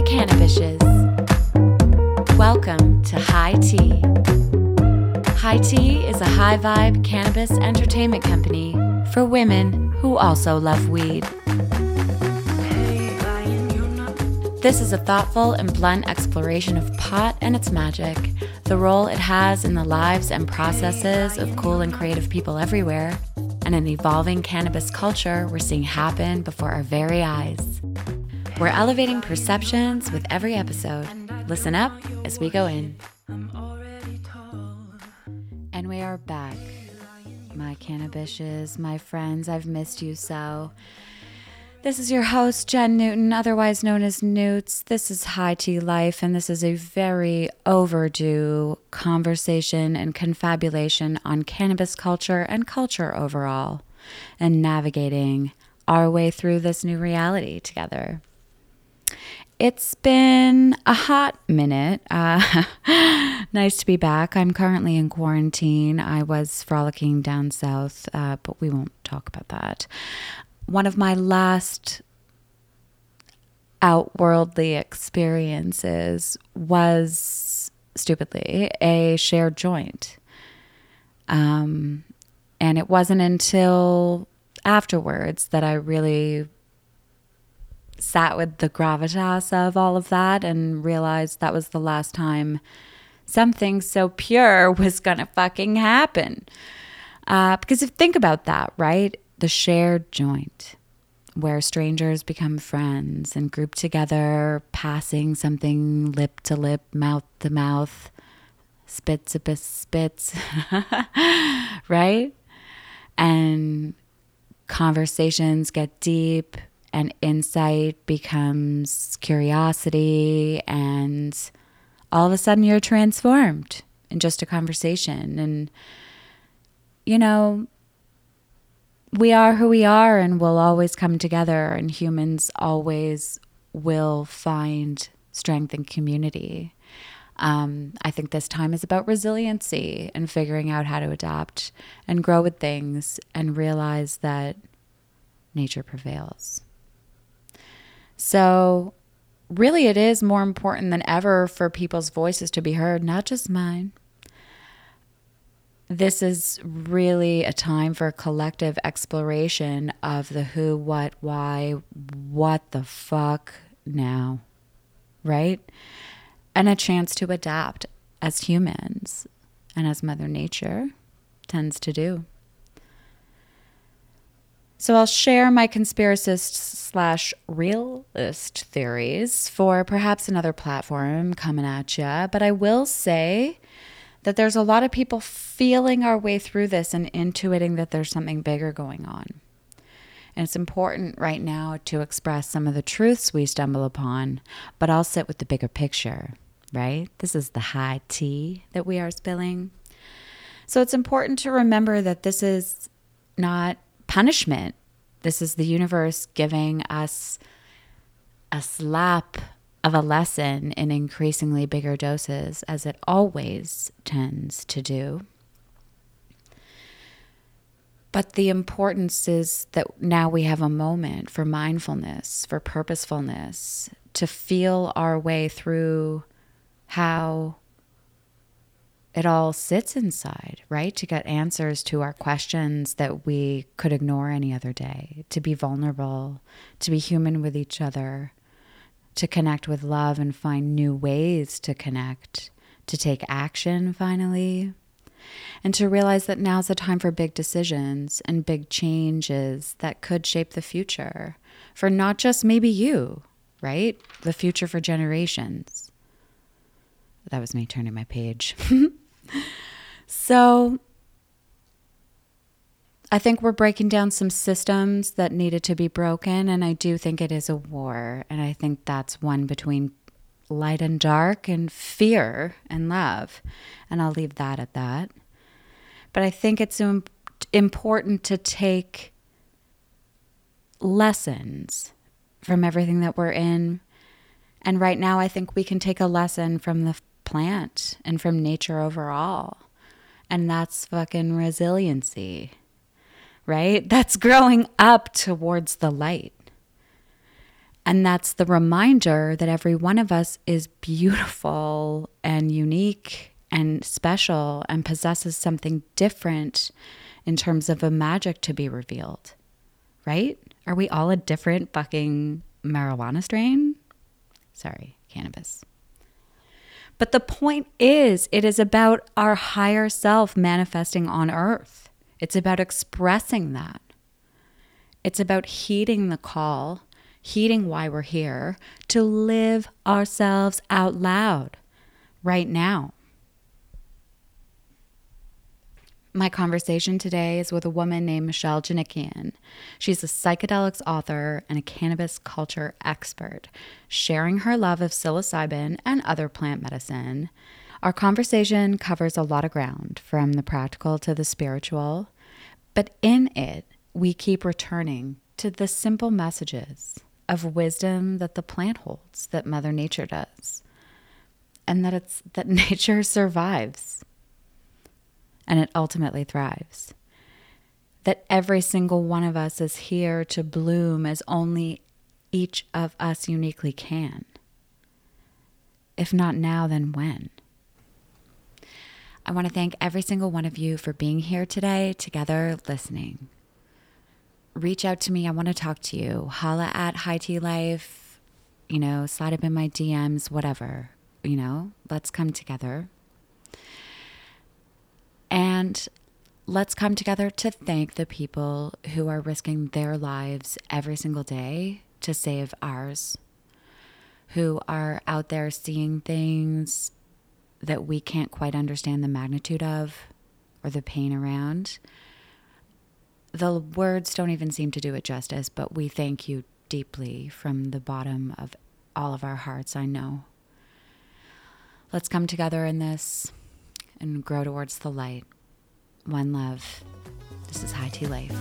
the Cannabishes. Welcome to High Tea. High Tea is a high vibe cannabis entertainment company for women who also love weed. This is a thoughtful and blunt exploration of pot and its magic, the role it has in the lives and processes of cool and creative people everywhere, and an evolving cannabis culture we're seeing happen before our very eyes. We're elevating perceptions with every episode. Listen up as we go in. And we are back. My cannabishes, my friends, I've missed you so. This is your host, Jen Newton, otherwise known as Newts. This is High Tea Life, and this is a very overdue conversation and confabulation on cannabis culture and culture overall, and navigating our way through this new reality together. It's been a hot minute. Uh, nice to be back. I'm currently in quarantine. I was frolicking down south, uh, but we won't talk about that one of my last outworldly experiences was stupidly a shared joint. Um, and it wasn't until afterwards that I really sat with the gravitas of all of that and realized that was the last time something so pure was gonna fucking happen. Uh, because if think about that, right? the shared joint, where strangers become friends and group together, passing something lip to lip, mouth to mouth, spits to spits, right? And conversations get deep, and insight becomes curiosity, and all of a sudden you're transformed in just a conversation. And, you know, we are who we are and we'll always come together, and humans always will find strength in community. Um, I think this time is about resiliency and figuring out how to adapt and grow with things and realize that nature prevails. So, really, it is more important than ever for people's voices to be heard, not just mine this is really a time for collective exploration of the who, what, why, what the fuck now, right? And a chance to adapt as humans and as Mother Nature tends to do. So I'll share my conspiracist slash realist theories for perhaps another platform coming at you, but I will say that there's a lot of people feeling our way through this and intuiting that there's something bigger going on. And it's important right now to express some of the truths we stumble upon, but I'll sit with the bigger picture, right? This is the high tea that we are spilling. So it's important to remember that this is not punishment. This is the universe giving us a slap of a lesson in increasingly bigger doses, as it always tends to do. But the importance is that now we have a moment for mindfulness, for purposefulness, to feel our way through how it all sits inside, right? To get answers to our questions that we could ignore any other day, to be vulnerable, to be human with each other, to connect with love and find new ways to connect, to take action finally, and to realize that now's the time for big decisions and big changes that could shape the future for not just maybe you, right? The future for generations. That was me turning my page. so, I think we're breaking down some systems that needed to be broken. And I do think it is a war. And I think that's one between light and dark and fear and love. And I'll leave that at that. But I think it's important to take lessons from everything that we're in. And right now, I think we can take a lesson from the plant and from nature overall. And that's fucking resiliency right? That's growing up towards the light. And that's the reminder that every one of us is beautiful and unique and special and possesses something different in terms of a magic to be revealed. Right? Are we all a different fucking marijuana strain? Sorry, cannabis. But the point is, it is about our higher self manifesting on earth. It's about expressing that. It's about heeding the call, heeding why we're here, to live ourselves out loud right now. My conversation today is with a woman named Michelle Janikian. She's a psychedelics author and a cannabis culture expert, sharing her love of psilocybin and other plant medicine. Our conversation covers a lot of ground, from the practical to the spiritual, but in it, we keep returning to the simple messages of wisdom that the plant holds, that Mother Nature does, and that it's that nature survives and it ultimately thrives. That every single one of us is here to bloom as only each of us uniquely can. If not now, then when? I want to thank every single one of you for being here today, together, listening. Reach out to me. I want to talk to you. Holla at High Tea Life, you know, slide up in my DMs, whatever. You know, let's come together. And let's come together to thank the people who are risking their lives every single day to save ours, who are out there seeing things that we can't quite understand the magnitude of or the pain around. The words don't even seem to do it justice, but we thank you deeply from the bottom of all of our hearts, I know. Let's come together in this and grow towards the light. One love. This is High Tea Life.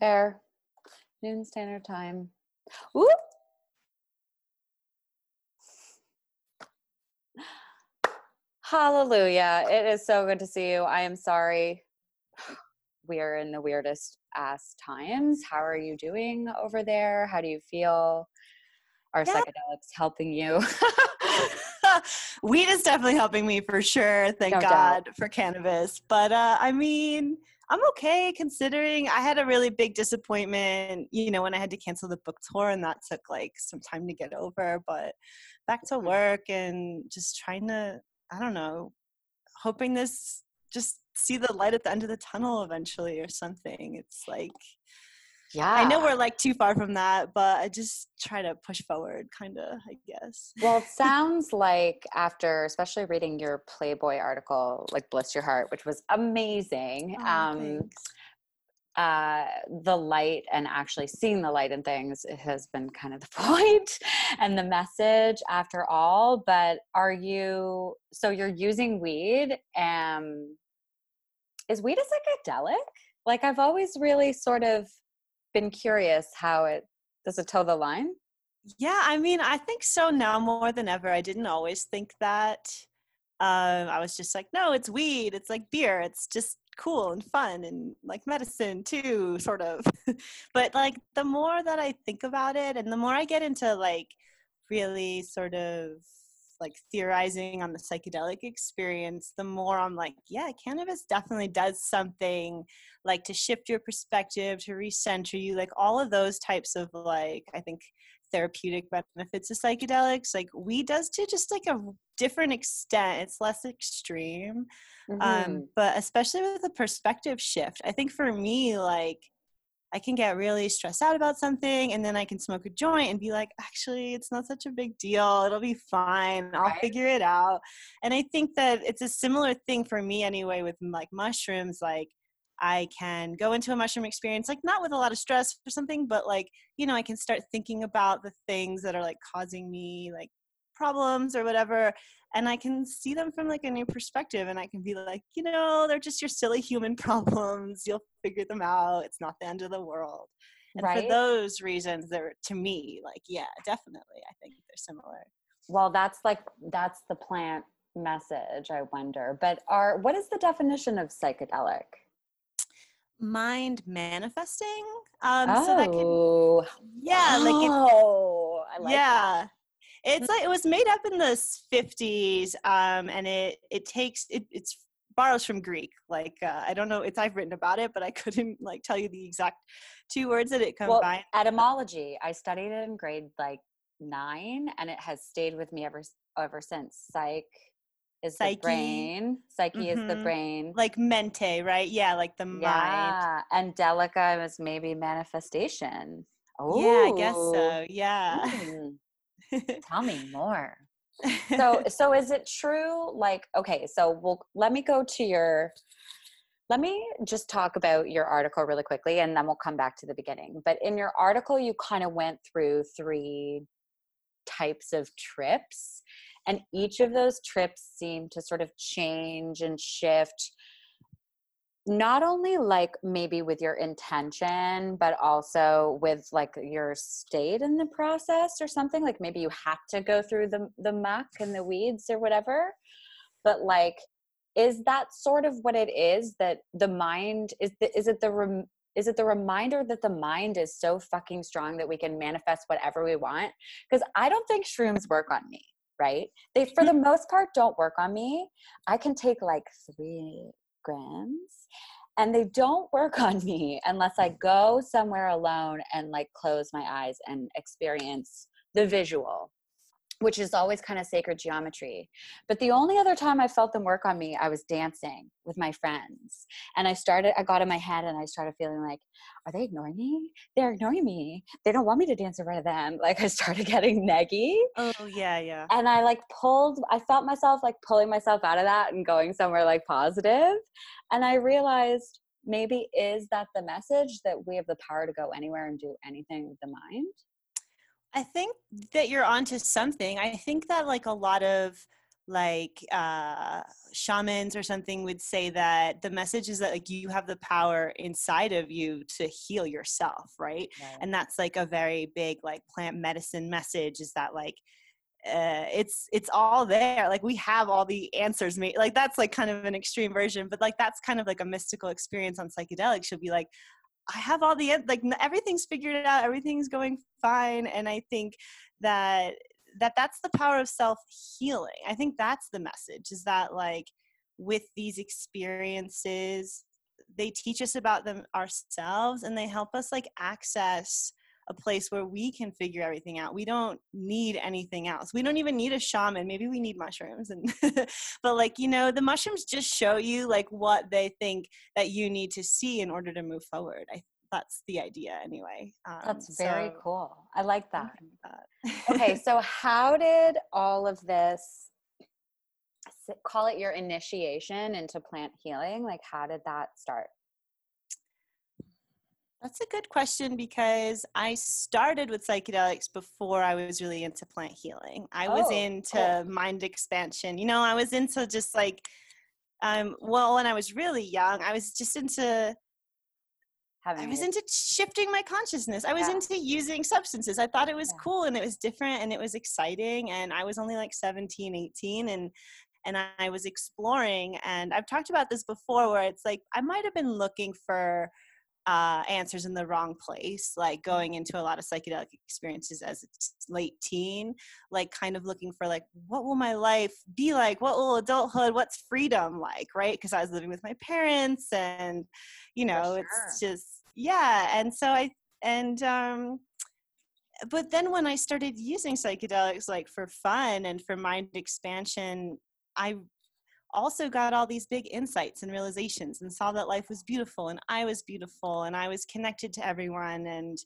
Fair. Noon standard time. Whoop! Hallelujah. It is so good to see you. I am sorry. We are in the weirdest ass times. How are you doing over there? How do you feel? Are Yeah. psychedelics helping you? Weed is definitely helping me for sure. Thank No doubt. God for cannabis. But uh, I mean, I'm okay considering I had a really big disappointment, you know, when I had to cancel the book tour and that took like some time to get over. But back to Mhm. work and just trying to, I don't know, hoping this just see the light at the end of the tunnel eventually or something. It's like, yeah. I know we're like too far from that, but I just try to push forward, kind of, I guess. Well, it sounds like after, especially reading your Playboy article, like "Bless Your Heart," which was amazing. Oh, um, uh, the light and actually seeing the light in things has been kind of the point and the message after all. But are you? So you're using weed. Um, is weed a psychedelic? Like I've always really sort of been curious how it does it toe the line. Yeah, I mean, I think so now more than ever. I didn't always think that. Um, I was just like, no, it's weed. It's like beer. It's just cool and fun and like medicine too, sort of. but like the more that I think about it and the more I get into like really sort of like theorizing on the psychedelic experience, the more I'm like, yeah, cannabis definitely does something like to shift your perspective, to recenter you, like all of those types of like, I think therapeutic benefits of psychedelics like weed does to just like a different extent it's less extreme Mhm. um but especially with the perspective shift i think for me like i can get really stressed out about something and then i can smoke a joint and be like actually it's not such a big deal. It'll be fine. I'll Right. figure it out. And i think that it's a similar thing for me anyway with like mushrooms like I can go into a mushroom experience, like not with a lot of stress or something, but like, you know, I can start thinking about the things that are like causing me like problems or whatever. And I can see them from like a new perspective. And I can be like, you know, they're just your silly human problems. You'll figure them out. It's not the end of the world. And Right. for those reasons, they're to me, like, yeah, definitely. I think they're similar. well, that's like that's the plant message. I wonder, but are what is the definition of psychedelic? mind manifesting. Um, oh, so that can, yeah, like it, oh, I like yeah. that. It's like it was made up in the 50s, um, and it it takes it it's borrows from Greek. Like uh, I don't know, it's I've written about it, but I couldn't like tell you the exact two words that it combined. Well, etymology. I studied it in grade like nine, and it has stayed with me ever ever since. Psych is Psyche. the brain. Psyche is the Mhm. brain. like mente, right? Yeah, like the mind. yeah, and delica is maybe manifestation. Oh, Yeah, I guess so. Yeah. Hmm. Tell me more. so so is it true like okay so we'll let me go to your let me just talk about your article really quickly and then we'll come back to the beginning but in your article you kind of went through three types of trips and each of those trips seem to sort of change and shift not only like maybe with your intention but also with like your state in the process or something like maybe you had to go through the the muck and the weeds or whatever but like is that sort of what it is that the mind is the, is it the rem, is it the reminder that the mind is so fucking strong that we can manifest whatever we want? Because i don't think shrooms work on me right? They for mm. the most part don't work on me. I can take like 3 and they don't work on me unless I go somewhere alone and like close my eyes and experience the visual, which is always kind of sacred geometry. But the only other time I felt them work on me, I was dancing with my friends. And I started, I got in my head and I started feeling like, are they ignoring me? They're ignoring me. They don't want me to dance in front of them. Like I started getting neggy oh yeah, yeah. and I like pulled, I felt myself like pulling myself out of that and going somewhere like positive. And I realized maybe is that the message that we have the power to go anywhere and do anything with the mind? I think that you're onto something. I think that like a lot of like uh shamans or something would say that the message is that like you have the power inside of you to heal yourself, right? And that's like a very big like plant medicine message is that like uh, it's it's all there like we have all the answers made like that's like kind of an extreme version but like that's kind of like a mystical experience on psychedelics she'll be like i have all the like everything's figured out everything's going fine and i think that that that's the power of self healing i think that's the message is that like with these experiences they teach us about them ourselves and they help us like access a place where we can figure everything out. We don't need anything else. We don't even need a shaman. Maybe we need mushrooms and but like, you know, the mushrooms just show you like what they think that you need to see in order to move forward. I that's the idea anyway. Um, That's very so- cool. I like that. something like that. okay, so how did all of this call it your initiation into plant healing? Like how did that start? That's a good question because I started with psychedelics before I was really into plant healing. I was Oh, into mind expansion. You know, I was into just like, um, well, when I was really young, I was just into Having I was it- into shifting my consciousness. I was Yeah. into using substances. I thought it was Yeah. cool and it was different and it was exciting. And I was only like 17, 18 and and I was exploring. And I've talked about this before where it's like I might have been looking for uh, answers in the wrong place, like going into a lot of psychedelic experiences as a late teen, like kind of looking for like what will my life be like? What will adulthood? What's freedom like? Right? Because I was living with my parents, and you know, it's just yeah. And so I and um, but then when I started using psychedelics like for fun and for mind expansion, I also got all these big insights and realizations and saw that life was beautiful and I was beautiful and I was connected to everyone and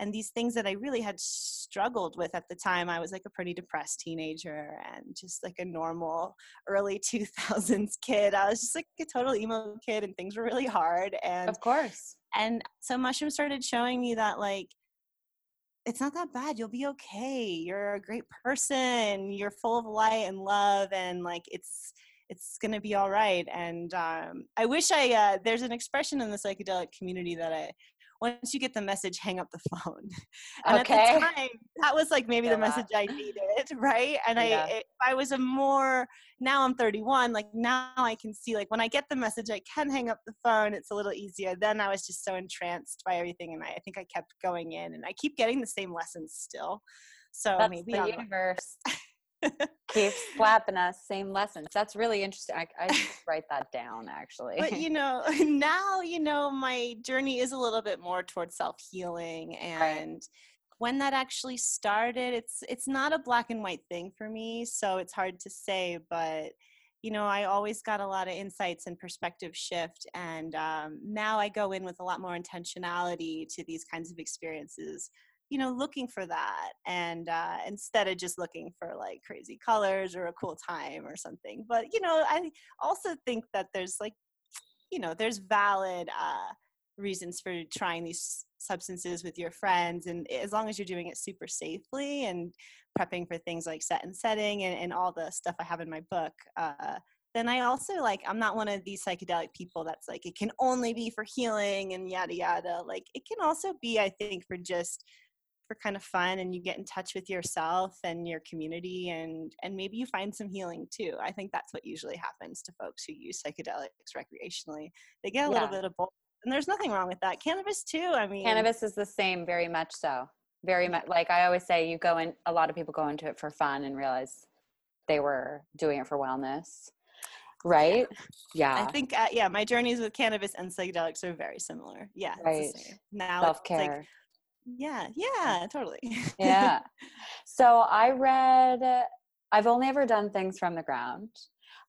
and these things that I really had struggled with at the time. I was like a pretty depressed teenager and just like a normal early 2000s kid. I was just like a total emo kid and things were really hard and Of course. and so mushrooms started showing me that like it's not that bad you'll be okay you're a great person you're full of light and love and like it's it's gonna be all right and um, i wish i uh, there's an expression in the psychedelic community that i once you get the message, hang up the phone. And Okay. at the time, that was like maybe Feel the message I needed, right? And Yeah. I, if I was a more now I'm 31, like now I can see like when I get the message, I can hang up the phone. It's a little easier. Then I was just so entranced by everything, and I, I think I kept going in, and I keep getting the same lessons still. So That's maybe the I'm universe keeps slapping us same lessons. That's really interesting. I, I write that down actually. but you know now you know my journey is a little bit more towards self-healing and when that actually started it's it's not a black and white thing for me so it's hard to say but you know i always got a lot of insights and perspective shift and um, now i go in with a lot more intentionality to these kinds of experiences you know looking for that and uh, instead of just looking for like crazy colors or a cool time or something. But you know i also think that there's like you know there's valid uh, reasons for trying these substances with your friends and as long as you're doing it super safely and prepping for things like set and setting and, and all the stuff i have in my book uh, then i also like i'm not one of these psychedelic people that's like it can only be for healing and yada yada. Like it can also be i think for just kind of fun and you get in touch with yourself and your community and and maybe you find some healing too i think that's what usually happens to folks who use psychedelics recreationally they get a little bit of both and there's nothing wrong with that cannabis too i mean Cannabis is the same, very much so. Very much like I always say, you go in. A lot of people go into it for fun and realize they were doing it for wellness, right? Yeah, i think uh, yeah my journeys with cannabis and psychedelics are very similar yeah Right. now self it's like care. Yeah yeah totally yeah. So I read. I've only ever done things from the ground.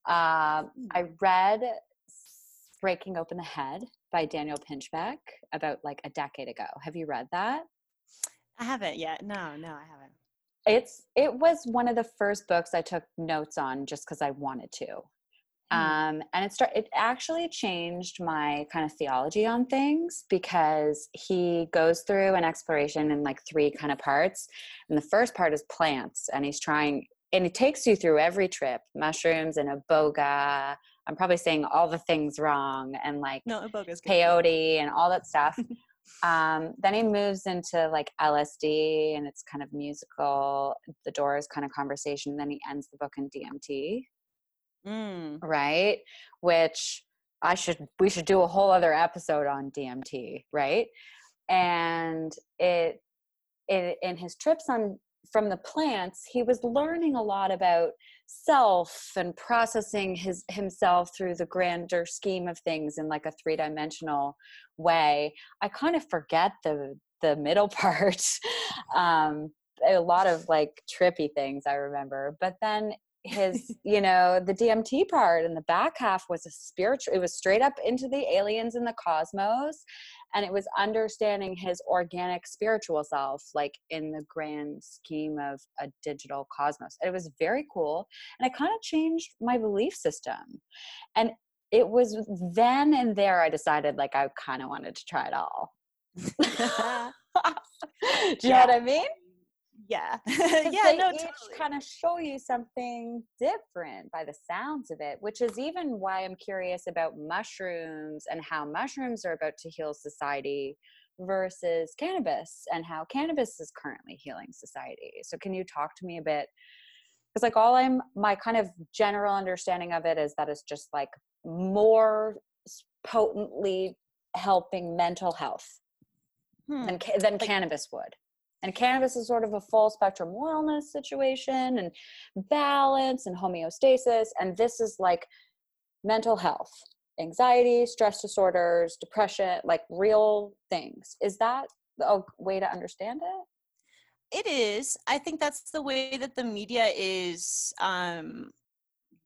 Um, I read "Breaking Open the Head" by Daniel Pinchbeck about like a decade ago. Have you read that? i haven't yet no no i haven't It's it was one of the first books I took notes on just because I wanted to. Hmm. Um, and it start it actually changed my kind of theology on things because he goes through an exploration in like three kind of parts. And the first part is plants, and he's trying and it takes you through every trip, mushrooms and iboga. I'm probably saying all the things wrong and like no iboga's good peyote and all that stuff. um, then he moves into like LSD and it's kind of musical, the doors kind of conversation. Then he ends the book in DMT, mm. right? Which I should, we should do a whole other episode on DMT, right? And it, it in his trips on from the plants, he was learning a lot about self and processing his himself through the grander scheme of things in like a three-dimensional way. I kind of forget the the middle part. um, a lot of like trippy things I remember, but then his you know the dmt part and the back half was a spiritual it was straight up into the aliens and the cosmos and it was understanding his organic spiritual self like in the grand scheme of a digital cosmos. It was very cool and it kind of changed my belief system. And it was then and there i decided like i kind of wanted to try it all. Do you know what i mean yeah yeah they no each totally kind of show you something different by the sounds of it which is even why i'm curious about mushrooms and how mushrooms are about to heal society versus cannabis and how cannabis is currently healing society so can you talk to me a bit because like all i'm my kind of general understanding of it is that it's just like more potently helping mental health Hmm. than, than Like- cannabis would. And cannabis is sort of a full spectrum wellness situation and balance and homeostasis. And this is like mental health, anxiety, stress disorders, depression, like real things. Is that a way to understand it? It is. I think that's the way that the media is um,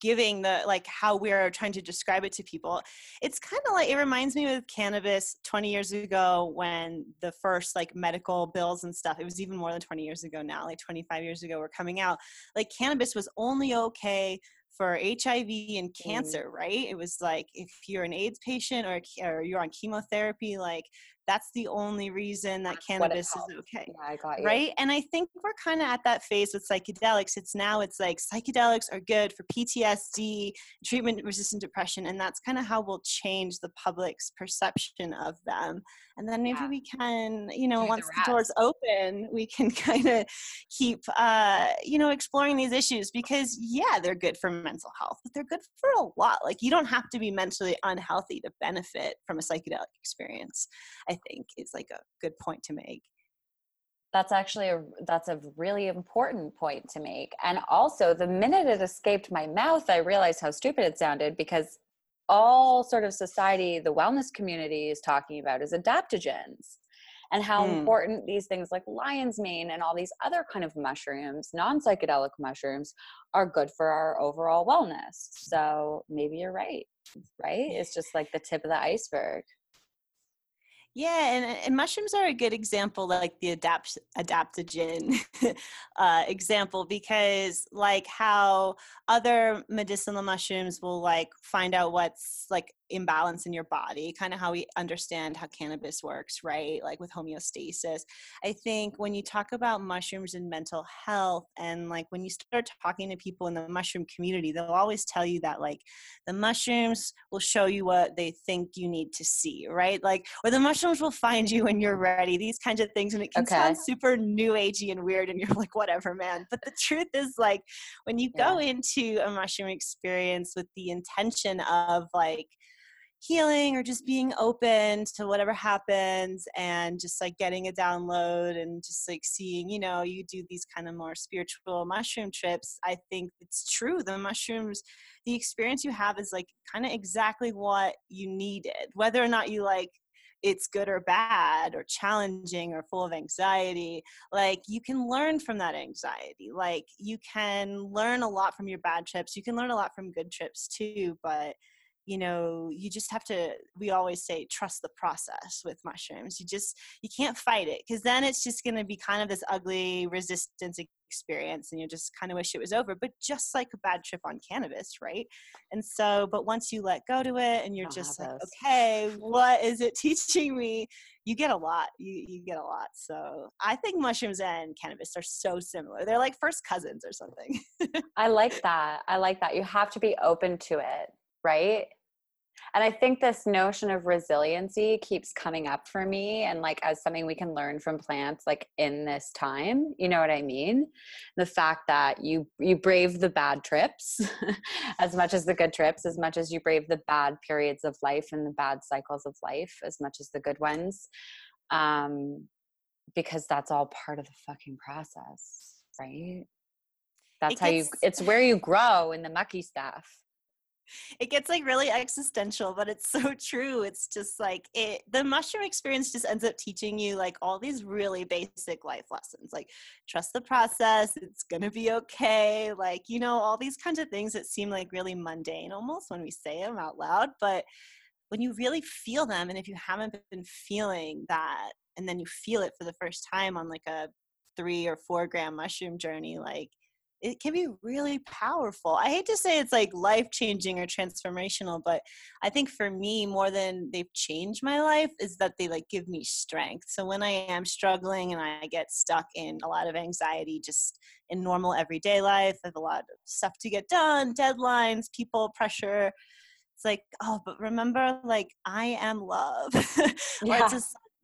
giving the like how we're trying to describe it to people. It's kind of like it reminds me of cannabis 20 years ago when the first like medical bills and stuff. It was even more than 20 years ago now, like 25 years ago, were coming out. Like cannabis was only okay for HIV and mm. cancer, right? It was like if you're an AIDS patient or, or you're on chemotherapy, like that's the only reason that that's cannabis is okay. Yeah, I got you. Right? And I think we're kind of at that phase with psychedelics. It's now it's like psychedelics are good for PTSD, treatment resistant depression, and that's kind of how we'll change the public's perception of them. And then maybe yeah. we can, you know, Do once the, the doors open, we can kind of keep uh, you know, exploring these issues because yeah, they're good for mental health, but they're good for a lot. Like you don't have to be mentally unhealthy to benefit from a psychedelic experience. I think is like a good point to make that's actually a that's a really important point to make and also the minute it escaped my mouth i realized how stupid it sounded because all sort of society the wellness community is talking about is adaptogens and how mm. important these things like lion's mane and all these other kind of mushrooms non-psychedelic mushrooms are good for our overall wellness. So maybe you're right right? It's just like the tip of the iceberg yeah, and, and mushrooms are a good example, like the adapt adaptogen uh, example, because like how other medicinal mushrooms will like find out what's like imbalance in your body, kind of how we understand how cannabis works, right? Like with homeostasis. I think when you talk about mushrooms and mental health, and like when you start talking to people in the mushroom community, they'll always tell you that like the mushrooms will show you what they think you need to see, right? Like, or the mushrooms will find you when you're ready, these kinds of things. And it can okay. sound super new agey and weird, and you're like, whatever, man. But the truth is, like, when you go into a mushroom experience with the intention of like, healing or just being open to whatever happens and just like getting a download and just like seeing you know you do these kind of more spiritual mushroom trips i think it's true the mushrooms the experience you have is like kind of exactly what you needed whether or not you like it's good or bad or challenging or full of anxiety like you can learn from that anxiety like you can learn a lot from your bad trips you can learn a lot from good trips too but you know you just have to we always say trust the process with mushrooms. You just you can't fight it because then it's just going to be kind of this ugly resistance experience and you just kind of wish it was over but just like a bad trip on cannabis right? And so but once you let go to it and you're just like okay what is it teaching me? You get a lot you you get a lot so i think mushrooms and cannabis are so similar. They're like first cousins or something. I like that i like that. You have to be open to it right and i think this notion of resiliency keeps coming up for me and like as something we can learn from plants like in this time you know what i mean? The fact that you you brave the bad trips as much as the good trips as much as you brave the bad periods of life and the bad cycles of life as much as the good ones um because that's all part of the fucking process right? That's how you it's where you grow in the mucky stuff it gets like really existential but it's so true it's just like it the mushroom experience just ends up teaching you like all these really basic life lessons like trust the process it's gonna be okay like you know all these kinds of things that seem like really mundane almost when we say them out loud but when you really feel them and if you haven't been feeling that and then you feel it for the first time on like a three or four gram mushroom journey like it can be really powerful. I hate to say it's like life changing or transformational, but I think for me, more than they've changed my life, is that they like give me strength. So when I am struggling and I get stuck in a lot of anxiety just in normal everyday life, I have a lot of stuff to get done, deadlines, people, pressure. It's like, oh, but remember, like, I am love. yeah. you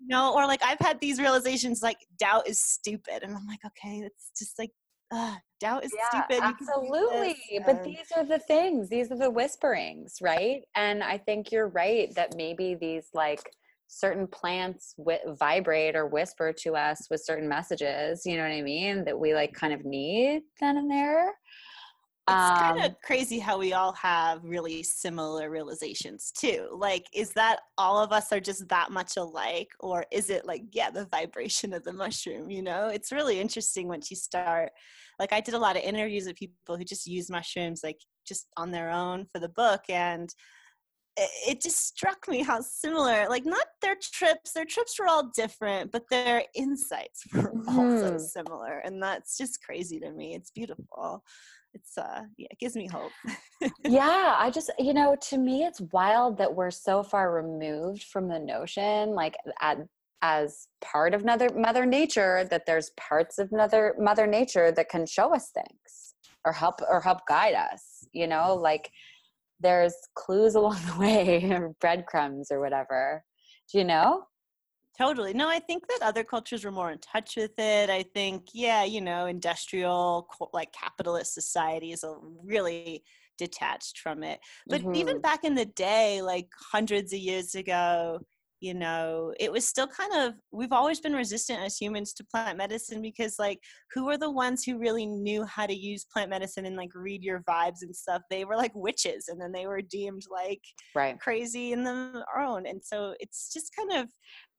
know, or like I've had these realizations like doubt is stupid. And I'm like, okay, it's just like uh, doubt is yeah, stupid. Absolutely. But these are the things, these are the whisperings, right? And I think you're right that maybe these like certain plants w- vibrate or whisper to us with certain messages, you know what I mean? That we like kind of need then and there. It's um, kind of crazy how we all have really similar realizations too. Like, is that all of us are just that much alike, or is it like, yeah, the vibration of the mushroom? You know, it's really interesting once you start. Like, I did a lot of interviews with people who just use mushrooms, like, just on their own for the book. And it just struck me how similar like not their trips their trips were all different but their insights were mm-hmm. also similar and that's just crazy to me it's beautiful it's uh yeah it gives me hope. Yeah i just you know to me it's wild that we're so far removed from the notion like at as part of mother mother nature that there's parts of mother mother nature that can show us things or help or help guide us you know? Like there's clues along the way or breadcrumbs or whatever do you know totally no i think that other cultures were more in touch with it i think yeah you know industrial like capitalist societies are really detached from it but mm-hmm. even back in the day like hundreds of years ago you know it was still kind of we've always been resistant as humans to plant medicine because like who are the ones who really knew how to use plant medicine and like read your vibes and stuff they were like witches and then they were deemed like right. crazy in their own and so it's just kind of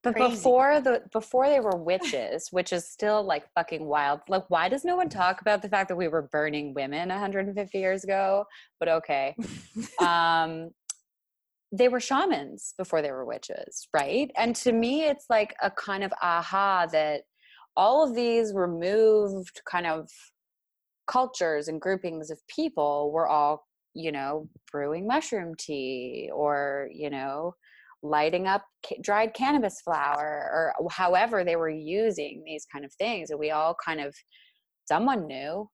but crazy. before the before they were witches which is still like fucking wild like why does no one talk about the fact that we were burning women 150 years ago but okay um they were shamans before they were witches, right? And to me, it's like a kind of aha that all of these removed kind of cultures and groupings of people were all, you know, brewing mushroom tea or, you know, lighting up dried cannabis flower or however they were using these kind of things. And we all kind of, someone knew.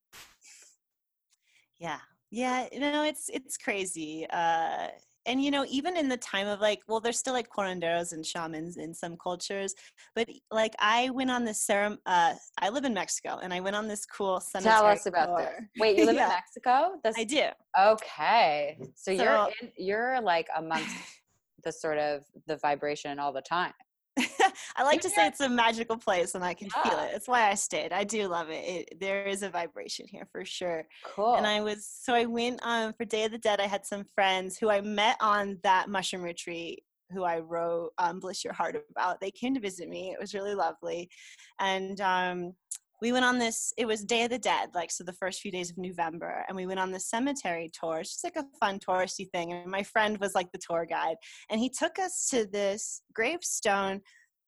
Yeah. Yeah, you know, it's it's crazy. Uh and you know even in the time of like well there's still like curanderos and shamans in some cultures but like i went on this serum uh i live in mexico and i went on this cool cemetery tell us about tour. this wait you live yeah. in mexico this, i do okay so, so you're in, you're like amongst the sort of the vibration all the time I like to say it's a magical place and I can yeah. feel it. That's why I stayed. I do love it. it. There is a vibration here for sure. Cool. And I was so I went um for Day of the Dead. I had some friends who I met on that mushroom retreat who I wrote um, Bliss Your Heart about. They came to visit me. It was really lovely. And um we went on this it was day of the dead like so the first few days of november and we went on the cemetery tour it's just like a fun touristy thing and my friend was like the tour guide and he took us to this gravestone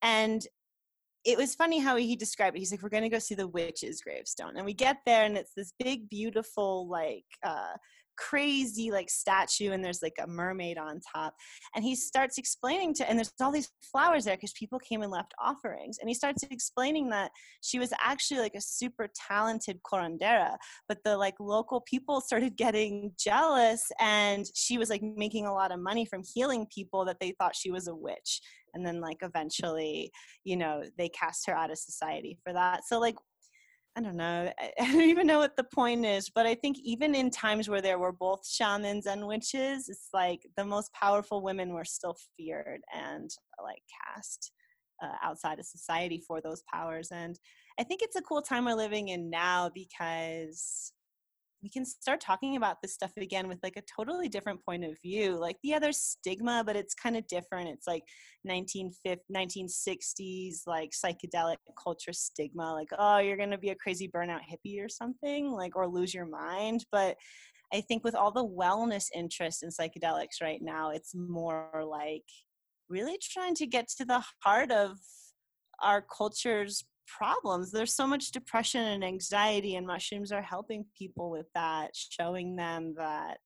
and it was funny how he described it. He's like, "We're going to go see the witch's gravestone," and we get there, and it's this big, beautiful, like uh, crazy like statue and there's like a mermaid on top. And he starts explaining to and there's all these flowers there because people came and left offerings. And he starts explaining that she was actually like a super talented curandera but the like local people started getting jealous and she was like making a lot of money from healing people that they thought she was a witch. And then like eventually you know they cast her out of society for that. So like I don't know. I don't even know what the point is, but I think even in times where there were both shamans and witches, it's like the most powerful women were still feared and like cast uh, outside of society for those powers. And I think it's a cool time we're living in now because we can start talking about this stuff again with like a totally different point of view like yeah there's stigma but it's kind of different. It's like 1960s like psychedelic culture stigma like oh you're to be a crazy burnout hippie or something like or lose your mind but i think with all the wellness interest in psychedelics right now it's more like really trying to get to the heart of our culture's problems. There's so much depression and anxiety, and mushrooms are helping people with that, showing them that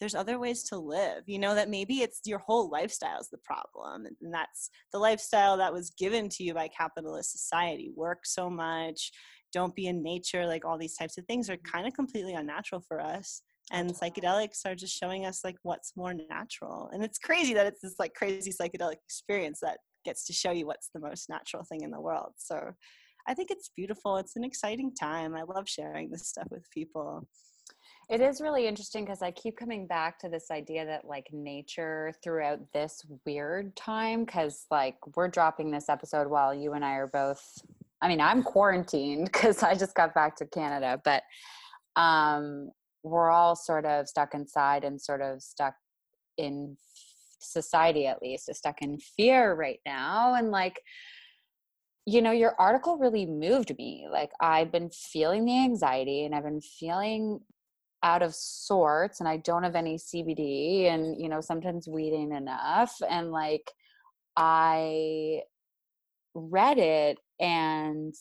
there's other ways to live. You know, that maybe it's your whole lifestyle is the problem. And that's the lifestyle that was given to you by capitalist society. Work so much, don't be in nature, like all these types of things are mm-hmm. kind of completely unnatural for us. And psychedelics are just showing us like what's more natural. And it's crazy that it's this like crazy psychedelic experience that gets to show you what's the most natural thing in the world. So I think it's beautiful. It's an exciting time. I love sharing this stuff with people. It is really interesting because I keep coming back to this idea that like nature throughout this weird time, because like we're dropping this episode while you and I are both, I mean, I'm quarantined because I just got back to Canada, but um, we're all sort of stuck inside and sort of stuck in society at least is stuck in fear right now and like you know your article really moved me like i've been feeling the anxiety and i've been feeling out of sorts and I don't have any CBD and you know sometimes weed ain't enough and like I read it and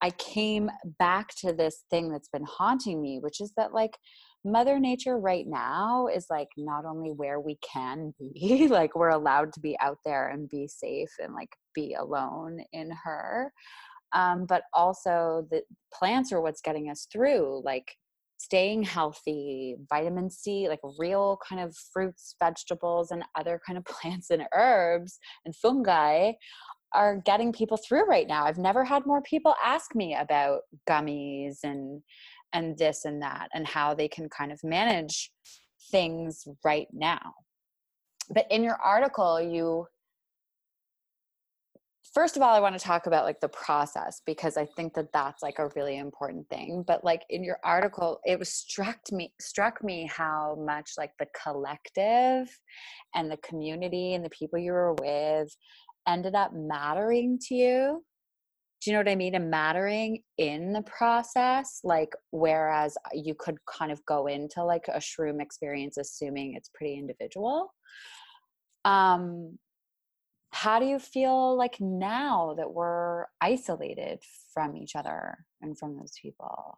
I came back to this thing that's been haunting me which is that like mother nature right now is like not only where we can be like we're allowed to be out there and be safe and like be alone in her. Um, but also the plants are what's getting us through like staying healthy vitamin c like real kind of fruits vegetables and other kind of plants and herbs and fungi are getting people through right now. I've never had more people ask me about gummies and and this and that and how they can kind of manage things right now. But in your article you first of all i want to talk about like the process because i think that that's like a really important thing but like in your article it was struck me struck me how much like the collective and the community and the people you were with ended up mattering to you. Do you know what i mean? And mattering in the process like whereas you could kind of go into like a shroom experience assuming it's pretty individual. Um how do you feel like now that we're isolated from each other and from those people?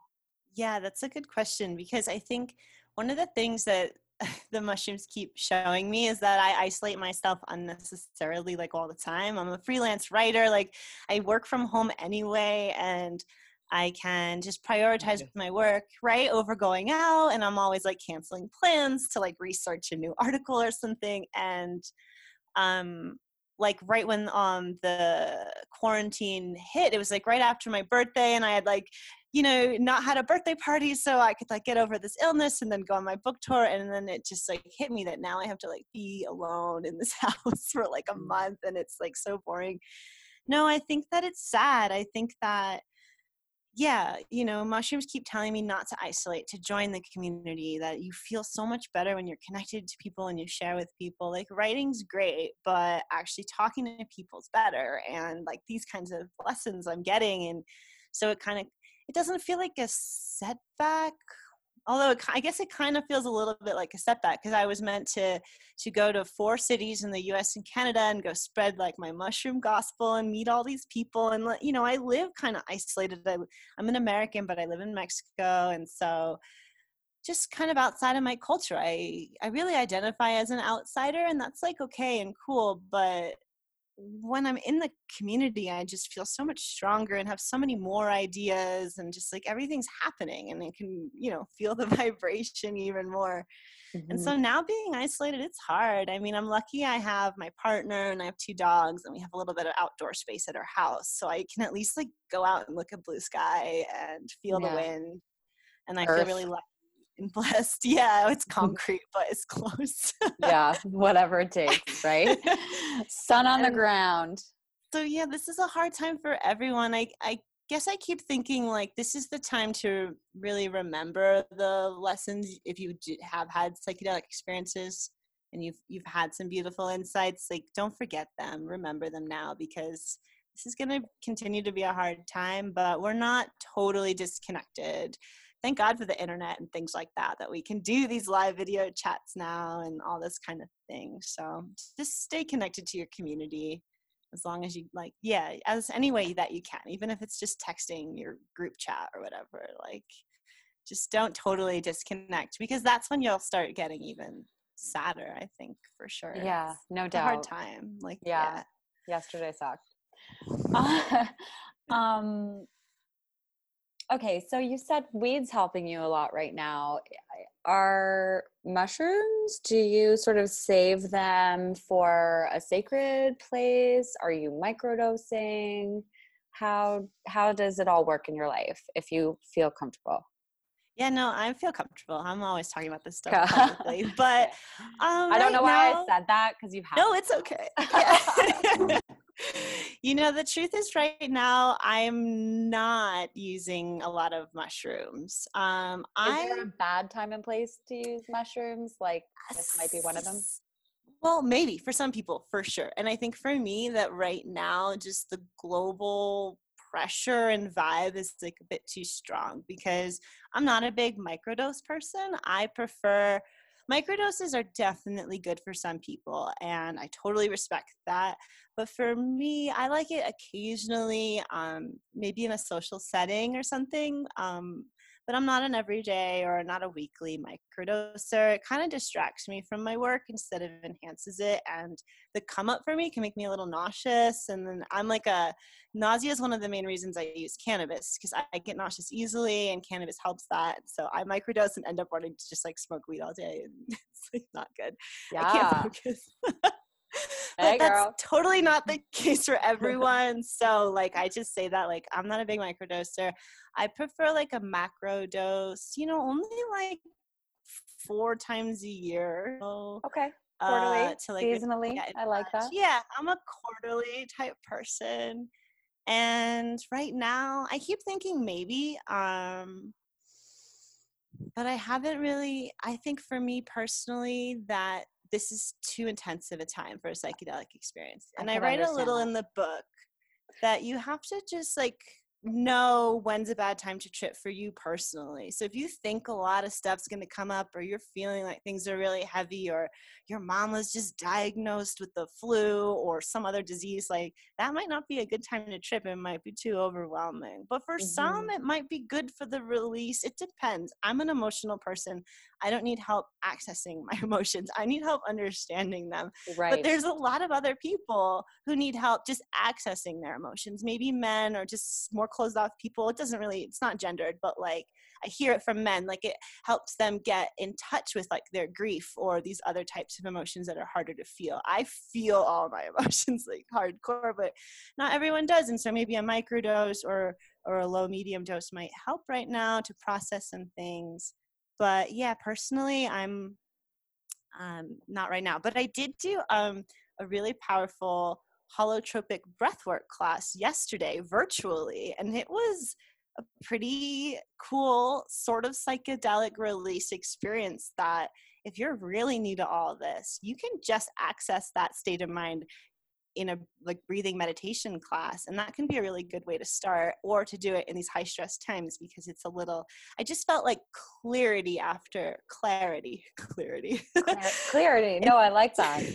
Yeah, that's a good question because I think one of the things that the mushrooms keep showing me is that I isolate myself unnecessarily like all the time. I'm a freelance writer, like I work from home anyway and I can just prioritize my work, right, over going out and I'm always like canceling plans to like research a new article or something and um like right when um the quarantine hit it was like right after my birthday and i had like you know not had a birthday party so i could like get over this illness and then go on my book tour and then it just like hit me that now i have to like be alone in this house for like a mm. month and it's like so boring no i think that it's sad i think that yeah, you know, mushrooms keep telling me not to isolate, to join the community, that you feel so much better when you're connected to people and you share with people. Like writing's great, but actually talking to people is better. And like these kinds of lessons I'm getting. And so it kind of, it doesn't feel like a setback although it, I guess it kind of feels a little bit like a setback because I was meant to to go to four cities in the U.S. and Canada and go spread like my mushroom gospel and meet all these people and you know I live kind of isolated. I, I'm an American, but I live in Mexico, and so just kind of outside of my culture. I I really identify as an outsider, and that's like okay and cool, but when I'm in the community, I just feel so much stronger and have so many more ideas and just like everything's happening and I can, you know, feel the vibration even more. Mm-hmm. And so now being isolated, it's hard. I mean, I'm lucky I have my partner and I have two dogs and we have a little bit of outdoor space at our house. So I can at least like go out and look at blue sky and feel yeah. the wind. And I Earth. feel really lucky and blessed. Yeah, it's mm-hmm. concrete, but it's close. yeah, whatever it takes, right? Sun on and, the ground. So yeah, this is a hard time for everyone. I I guess I keep thinking like this is the time to really remember the lessons if you have had psychedelic experiences and you've you've had some beautiful insights like don't forget them remember them now because this is going to continue to be a hard time but we're not totally disconnected thank God for the internet and things like that, that we can do these live video chats now and all this kind of thing. So just stay connected to your community as long as you like, yeah, as any way that you can, even if it's just texting your group chat or whatever, like just don't totally disconnect because that's when you'll start getting even sadder, I think for sure. Yeah, no doubt. hard time. Like, yeah. yeah. Yesterday sucked. Um, Okay, so you said weeds helping you a lot right now. Are mushrooms, do you sort of save them for a sacred place? Are you microdosing? How how does it all work in your life if you feel comfortable? Yeah, no, I feel comfortable. I'm always talking about this stuff publicly, but um, I don't know why now, I said that because you have. No, it's okay. Yeah. you know, the truth is, right now, I'm not using a lot of mushrooms. Um, is I, there a bad time and place to use mushrooms? Like this might be one of them. Well, maybe for some people, for sure. And I think for me, that right now, just the global pressure and vibe is like a bit too strong because I'm not a big microdose person. I prefer microdoses are definitely good for some people and i totally respect that but for me i like it occasionally um, maybe in a social setting or something um, but I'm not an everyday or not a weekly microdoser. It kind of distracts me from my work instead of enhances it. And the come up for me can make me a little nauseous. And then I'm like a nausea is one of the main reasons I use cannabis because I, I, get nauseous easily and cannabis helps that. So I microdose and end up wanting to just like smoke weed all day. And it's like not good. Yeah. I can't focus. but Hey, that's girl. totally not the case for everyone. so like I just say that like I'm not a big microdoser. I prefer like a macro dose, you know, only like four times a year. So, Okay. uh, Quarterly, to, like, seasonally. I like that. Yeah, I'm a quarterly type person. And right now I keep thinking maybe um but I haven't really I think for me personally that this is too intensive a time for a psychedelic experience. And I, can write a little that. in the book that you have to just like know when's a bad time to trip for you personally. So if you think a lot of stuff's going to come up or you're feeling like things are really heavy or your mom was just diagnosed with the flu or some other disease like that might not be a good time to trip it might be too overwhelming. But for some Mhm. it might be good for the release. It depends. I'm an emotional person. I don't need help accessing my emotions. I need help understanding them. Right. But there's a lot of other people who need help just accessing their emotions. Maybe men or just more closed off people. It doesn't really, it's not gendered, but like I hear it from men. Like it helps them get in touch with like their grief or these other types of emotions that are harder to feel. I feel all my emotions like hardcore, but not everyone does. And so maybe a microdose or or a low medium dose might help right now to process some things. But yeah, personally, I'm um, not right now, but I did do um, a really powerful holotropic breathwork class yesterday virtually, and it was a pretty cool sort of psychedelic release experience that if you're really new to all this, you can just access that state of mind in a like breathing meditation class and that can be a really good way to start or to do it in these high stress times because it's a little i just felt like clarity after clarity clarity Clarity. No, I like that.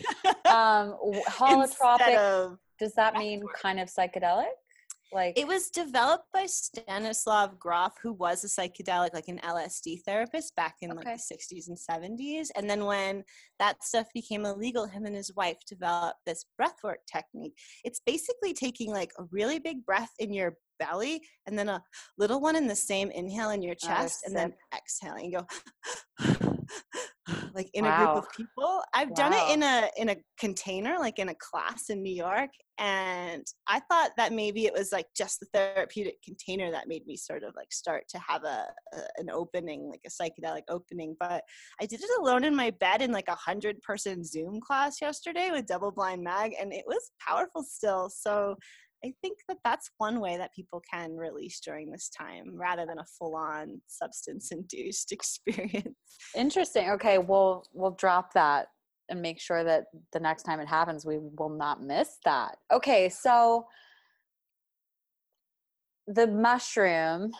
Um, holotropic. of Does that mean kind of psychedelic? Like It was developed by Stanislav Grof, who was a psychedelic, like an LSD therapist back in Okay. like the 60s and 70s. And then when that stuff became illegal, him and his wife developed this breathwork technique. It's basically taking like a really big breath in your belly and then a little one in the same inhale in your Oh, chest and then exhaling. You go like in a group of people. I've done it in a in a container, like in a class in New York, and I thought that maybe it was like just the therapeutic container that made me sort of like start to have a, a an opening, like a psychedelic opening. But I did it alone in my bed in like a hundred person Zoom class yesterday with Double Blind Mag, and it was powerful still. So. I think that that's one way that people can release during this time rather than a full on substance induced experience. interesting. Okay, we'll we'll drop that and make sure that the next time it happens, we will not miss that. Okay, so the mushroom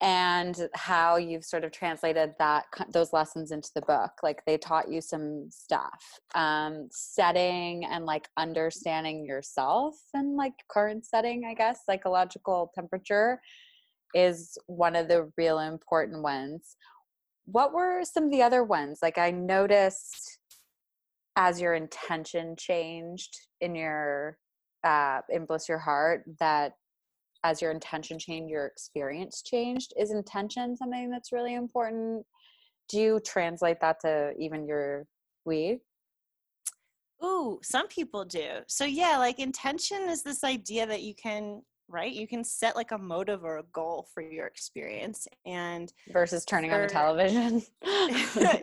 and how you've sort of translated that those lessons into the book like they taught you some stuff um setting and like understanding yourself and like current setting i guess psychological temperature is one of the real important ones what were some of the other ones like i noticed as your intention changed in your uh in bliss your heart that as your intention changed, your experience changed. Is intention something that's really important? Do you translate that to even your weed? Ooh, some people do. So yeah, like intention is this idea that you can right you can set like a motive or a goal for your experience and versus turning on the television.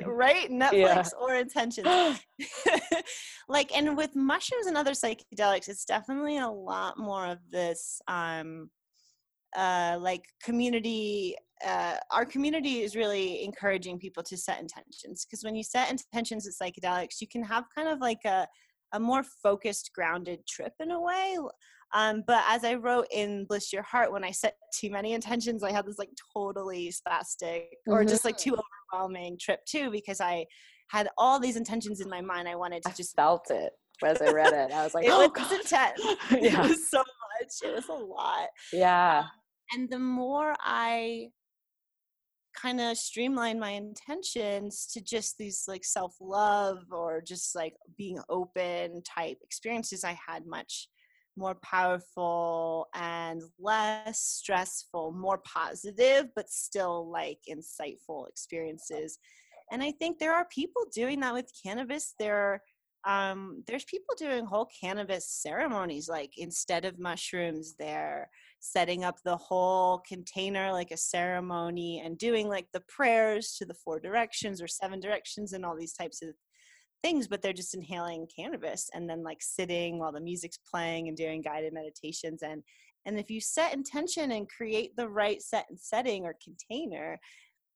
right netflix Yeah. or intentions like and with mushrooms and other psychedelics it's definitely a lot more of this um uh like community uh our community is really encouraging people to set intentions because when you set intentions at psychedelics you can have kind of like a a more focused grounded trip in a way Um, but as I wrote in Bliss Your Heart, when I set too many intentions, I had this like totally spastic or mm-hmm. just like too overwhelming trip too, because I had all these intentions in my mind. I wanted to I just felt it as I read it. I was like, it oh, was God. intense. yeah. It was so much. It was a lot. Yeah. Um, and the more I kind of streamline my intentions to just these like self love or just like being open type experiences, I had much more powerful and less stressful, more positive, but still like insightful experiences. And I think there are people doing that with cannabis. There um, there's people doing whole cannabis ceremonies like instead of mushrooms they're setting up the whole container like a ceremony and doing like the prayers to the four directions or seven directions and all these types of things but they're just inhaling cannabis and then like sitting while the music's playing and doing guided meditations and and if you set intention and create the right set and setting or container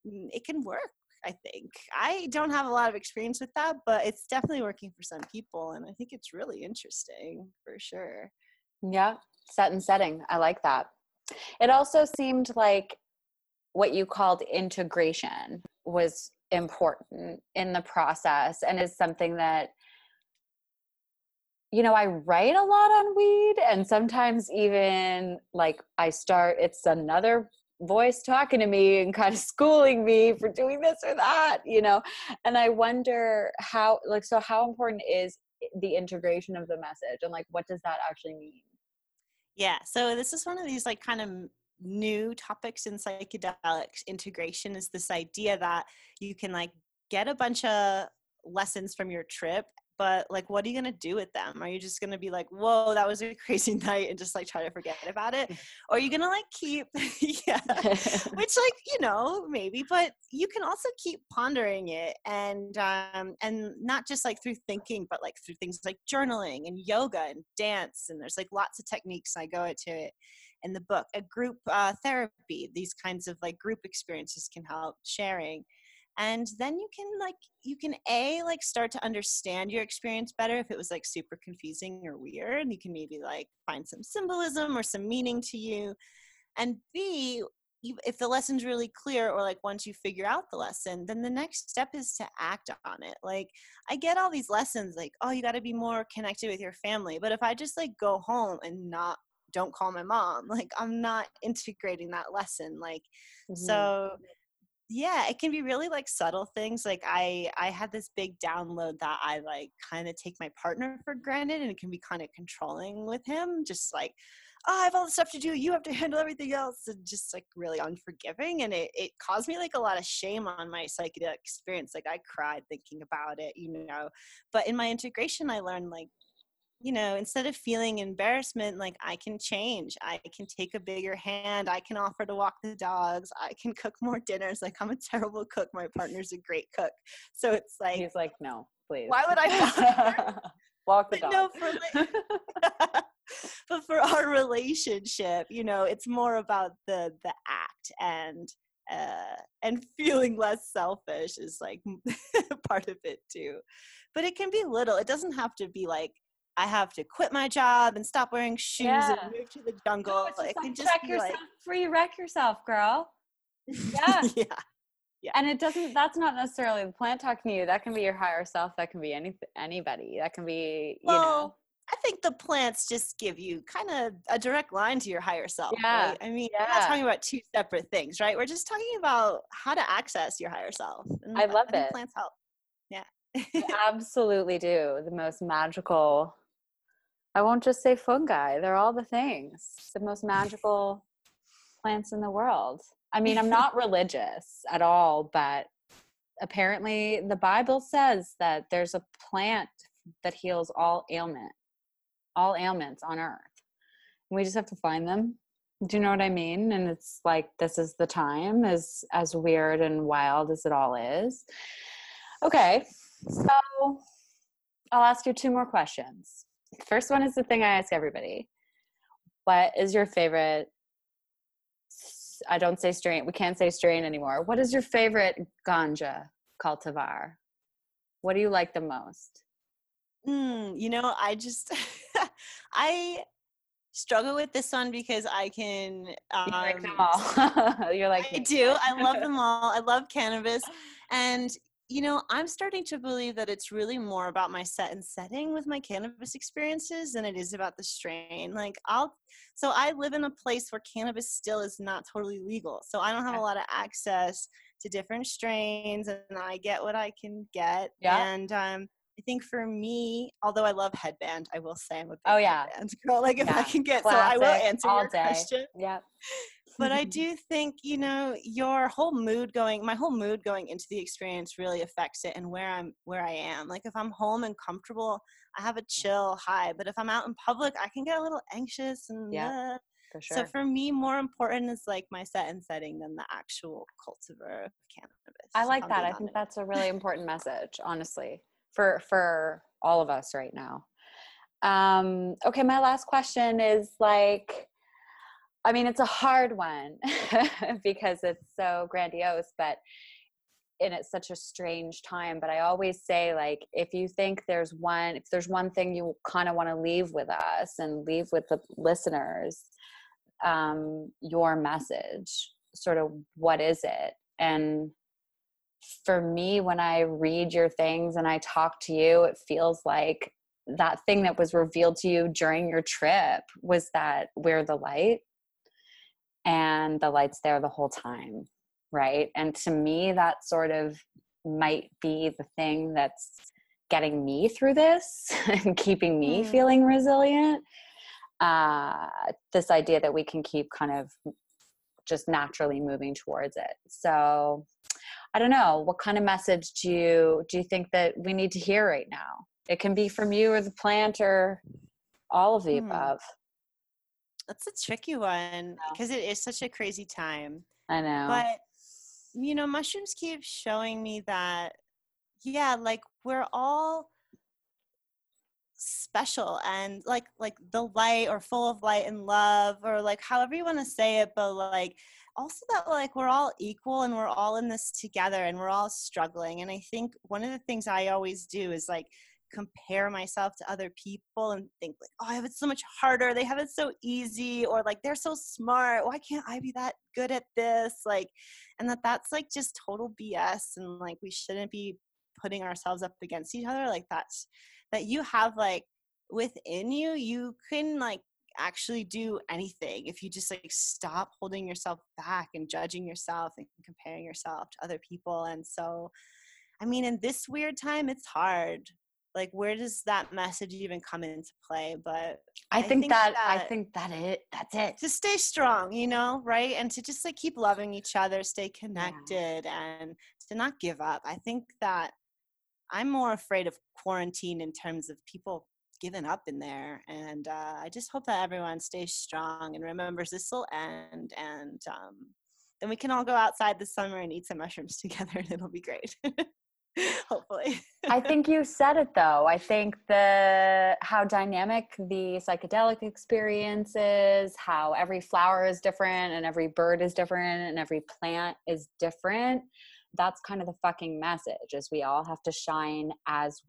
mm, it can work I think. I don't have a lot of experience with that, but it's definitely working for some people. And I think it's really interesting for sure. Yeah, set and setting. I like that. It also seemed like what you called integration was important in the process and is something that you know, I write a lot on weed and sometimes even like I start it's another voice talking to me and kind of schooling me for doing this or that you know? And i wonder how like so how important is the integration of the message and like what does that actually mean? Yeah so this is one of these like kind of new topics in psychedelics integration is this idea that you can like get a bunch of lessons from your trip but like what are you going to do with them? Are you just going to be like whoa that was a crazy night and just like try to forget about it? Or are you going to like keep yeah. Which like you know maybe but you can also keep pondering it and um and not just like through thinking but like through things like journaling and yoga and dance and there's like lots of techniques i go into it in the book a group uh, therapy these kinds of like group experiences can help sharing. And then you can like you can a like start to understand your experience better if it was like super confusing or weird and you can maybe like find some symbolism or some meaning to you. And b if the lesson's really clear or like once you figure out the lesson then the next step is to act on it. Like i get all these lessons like oh you got to be more connected with your family. But if i just like go home and not don't call my mom like i'm not integrating that lesson like mm-hmm. so yeah it can be really like subtle things like i i had this big download that i like kind of take my partner for granted and it can be kind of controlling with him just like oh, i have all the stuff to do you have to handle everything else and just like really unforgiving and it, it caused me like a lot of shame on my psychedelic experience like i cried thinking about it you know but in my integration i learned like you know, instead of feeling embarrassment, like I can change. I can take a bigger hand. I can offer to walk the dogs. I can cook more dinners. Like I'm a terrible cook. My partner's a great cook. So it's like he's like, no, please. Why would I walk the dog? No, for like, but for our relationship, you know, it's more about the the act and uh, and feeling less selfish is like part of it too. But it can be little. It doesn't have to be like I have to quit my job and stop wearing shoes yeah. and move to the jungle. No, can just check yourself like, you wreck yourself, girl. Yeah. yeah. Yeah. And it doesn't that's not necessarily the plant talking to you. That can be your higher self. That can be any anybody. That can be, you well, know. I think the plants just give you kind of a direct line to your higher self. Yeah. Right? I mean, yeah. we're not talking about two separate things, right? We're just talking about how to access your higher self. And I love I it. Plants help. Yeah. absolutely do. The most magical I won't just say fungi. They're all the things, the most magical plants in the world. I mean, I'm not religious at all, but apparently the Bible says that there's a plant that heals all ailment, all ailments on earth. We just have to find them. Do you know what I mean? And it's like this is the time, as as weird and wild as it all is. Okay, so I'll ask you two more questions. First one is the thing I ask everybody. What is your favorite? I don't say strain. We can't say strain anymore. What is your favorite ganja cultivar? What do you like the most? Mm, you know, I just, I struggle with this one because I can. Um, you like them all. You're like I do. I love them all. I love cannabis, and you know, I'm starting to believe that it's really more about my set and setting with my cannabis experiences than it is about the strain. Like, I'll, so I live in a place where cannabis still is not totally legal. So I don't have a lot of access to different strains and I get what I can get. Yeah. And, um, I think for me, although I love headband, I will say I'm a big Oh, yeah. headband girl. Like if I can get, so I will answer your day. question Yep. But I do think you know your whole mood going my whole mood going into the experience really affects it and where I'm where I am. Like if I'm home and comfortable, I have a chill high, but if I'm out in public, I can get a little anxious and Yeah, uh, for sure. so for me more important is like my set and setting than the actual cultivar of cannabis. I like that. I think honest. that's a really important message, honestly, for for all of us right now. Um, okay, my last question is like, I mean, it's a hard one because it's so grandiose, but and it's such a strange time. But I always say, like, if you think there's one, if there's one thing you kind of want to leave with us and leave with the listeners, um, your message, sort of, what is it? And for me, when I read your things and I talk to you, it feels like that thing that was revealed to you during your trip was that we're the light and the light's there the whole time, right? And to me, that sort of might be the thing that's getting me through this and keeping me Mm. feeling resilient. Uh, this idea that we can keep kind of just naturally moving towards it. So, I don't know what kind of message do you do you think that we need to hear right now? It can be from you or the plant or all of the Hmm. above. That's a tricky one because it is such a crazy time. I know. but you know mushrooms keep showing me that yeah like we're all special and like like the light or full of light and love or like however you want to say it but like also that like we're all equal and we're all in this together and we're all struggling and i think one of the things i always do is like compare myself to other people and think like oh i have it so much harder. They have it so easy or like they're so smart. Why can't i be that good at this? Like and that that's like just total bs and like we shouldn't be putting ourselves up against each other. Like that's that you have like within you you can like actually do anything if you just like stop holding yourself back and judging yourself and comparing yourself to other people. And so i mean in this weird time it's hard like where does that message even come into play but I I think, think that, I think that it that's it. to stay strong, you know, right? And to just like keep loving each other, stay connected, and to not give up. I think that I'm more afraid of quarantine in terms of people giving up in there. And uh, I just hope that everyone stays strong and remembers this will end. And um, then we can all go outside this summer and eat some mushrooms together, and it'll be great. Hopefully. I think you said it though. I think the how dynamic the psychedelic experience is, how every flower is different and every bird is different and every plant is different. That's kind of the fucking message is we all have to shine as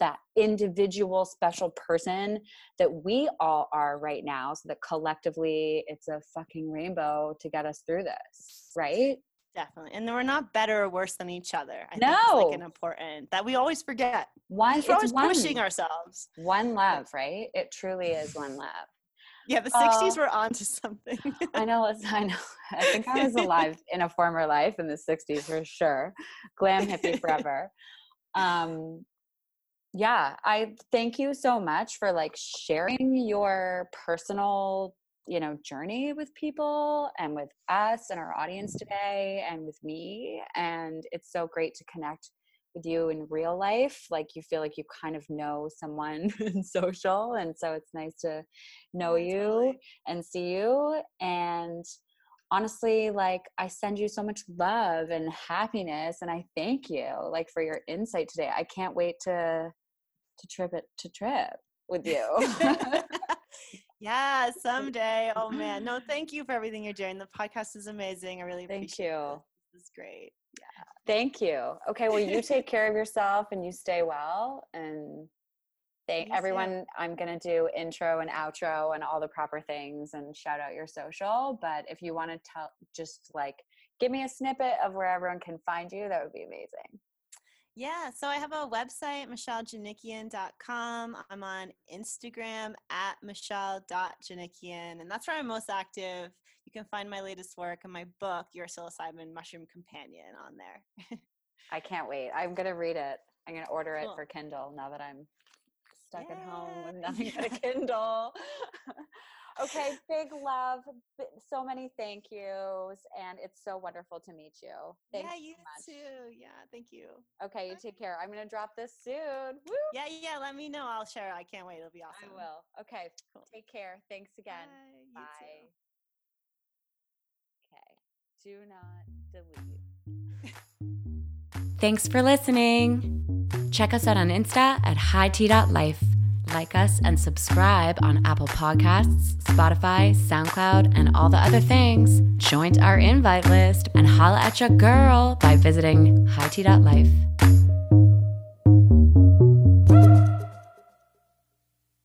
that individual special person that we all are right now so that collectively it's a fucking rainbow to get us through this, right? Definitely. And we're not better or worse than each other. I think No. it's like an important that we always forget. One We're always one, pushing ourselves. one love, right? It truly is one love. Yeah, the Oh. 60s were on to something. I know. I know. I think I was alive in a former life in the '60s for sure. Glam hippie forever. Um, yeah, I thank you so much for like sharing your personal, you know, journey with people and with us and our audience mm-hmm. today, and with me. And it's so great to connect with you in real life. Like you feel like you kind of know someone in social, and so it's nice to know Yeah, you totally. and see you and honestly like i send you so much love and happiness and i thank you like for your insight today i can't wait to to trip it to trip with you yeah, someday. Oh man. No, thank you for everything you're doing. The podcast is amazing. I really thank you it. This is great. Yeah. thank you okay well you take care of yourself and you stay well and Thank Me too. everyone. I'm gonna do intro and outro and all the proper things and shout out your social. But if you want to tell, just like give me a snippet of where everyone can find you, that would be amazing. Yeah, so I have a website, michellejanikian.com. I'm on Instagram at michelle.janikian, and that's where I'm most active. You can find my latest work and my book, Your Psilocybin Mushroom Companion, on there. I can't wait. I'm gonna read it. I'm gonna order it for Kindle now that I'm stuck at home with nothing but a Kindle. okay, big love. So many thank yous, and it's so wonderful to meet you. Thanks yeah, so you much. too. Yeah, thank you. Okay, you take care. I'm gonna drop this soon. Woo! Yeah, yeah, let me know. I'll share. I can't wait. It'll be awesome. I will. Okay, Cool. take care. Thanks again. Bye. You Bye. too. Okay. Do not delete. Thanks for listening. Check us out on Insta at hight.life. Like us and subscribe on Apple Podcasts, Spotify, SoundCloud, and all the other things. Join our invite list and holla at your girl by visiting hight.life.